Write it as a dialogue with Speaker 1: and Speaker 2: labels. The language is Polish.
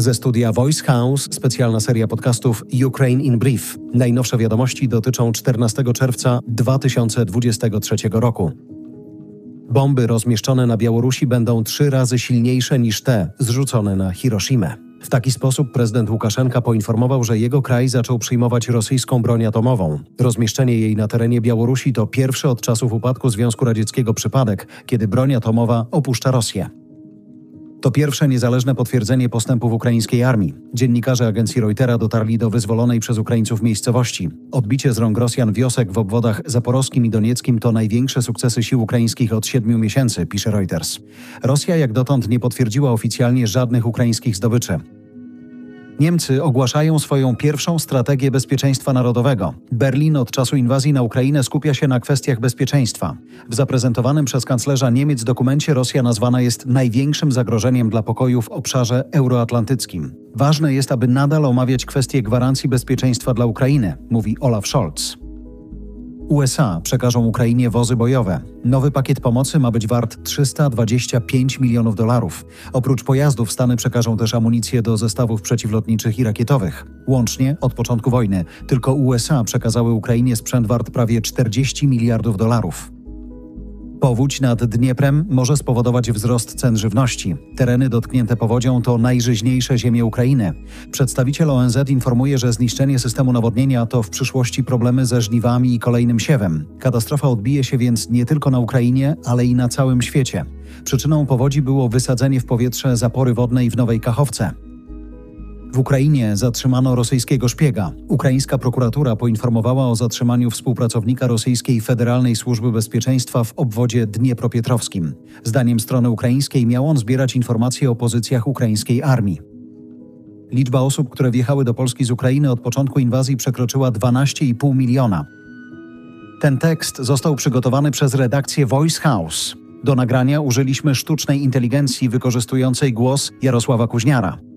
Speaker 1: Ze studia Voice House specjalna seria podcastów Ukraine in Brief. Najnowsze wiadomości dotyczą 14 czerwca 2023 roku. Bomby rozmieszczone na Białorusi będą trzy razy silniejsze niż te zrzucone na Hiroshimę. W taki sposób prezydent Łukaszenka poinformował, że jego kraj zaczął przyjmować rosyjską broń atomową. Rozmieszczenie jej na terenie Białorusi to pierwszy od czasów upadku Związku Radzieckiego przypadek, kiedy broń atomowa opuszcza Rosję. To pierwsze niezależne potwierdzenie postępów ukraińskiej armii. Dziennikarze agencji Reutera dotarli do wyzwolonej przez Ukraińców miejscowości. Odbicie z rąk Rosjan wiosek w obwodach zaporowskim i donieckim to największe sukcesy sił ukraińskich od siedmiu miesięcy, pisze Reuters. Rosja jak dotąd nie potwierdziła oficjalnie żadnych ukraińskich zdobyczy. Niemcy ogłaszają swoją pierwszą strategię bezpieczeństwa narodowego. Berlin od czasu inwazji na Ukrainę skupia się na kwestiach bezpieczeństwa. W zaprezentowanym przez kanclerza Niemiec dokumencie Rosja nazwana jest największym zagrożeniem dla pokoju w obszarze euroatlantyckim. Ważne jest, aby nadal omawiać kwestie gwarancji bezpieczeństwa dla Ukrainy, mówi Olaf Scholz. USA przekażą Ukrainie wozy bojowe. Nowy pakiet pomocy ma być wart 325 milionów dolarów. Oprócz pojazdów Stany przekażą też amunicję do zestawów przeciwlotniczych i rakietowych. Łącznie od początku wojny tylko USA przekazały Ukrainie sprzęt wart prawie 40 miliardów dolarów. Powódź nad Dnieprem może spowodować wzrost cen żywności. Tereny dotknięte powodzią to najżyźniejsze ziemie Ukrainy. Przedstawiciel ONZ informuje, że zniszczenie systemu nawodnienia to w przyszłości problemy ze żniwami i kolejnym siewem. Katastrofa odbije się więc nie tylko na Ukrainie, ale i na całym świecie. Przyczyną powodzi było wysadzenie w powietrze zapory wodnej w Nowej Kachowce. W Ukrainie zatrzymano rosyjskiego szpiega. Ukraińska prokuratura poinformowała o zatrzymaniu współpracownika rosyjskiej Federalnej Służby Bezpieczeństwa w obwodzie dniepropietrowskim. Zdaniem strony ukraińskiej miał on zbierać informacje o pozycjach ukraińskiej armii. Liczba osób, które wjechały do Polski z Ukrainy od początku inwazji przekroczyła 12,5 miliona. Ten tekst został przygotowany przez redakcję Voice House. Do nagrania użyliśmy sztucznej inteligencji wykorzystującej głos Jarosława Kuźniara.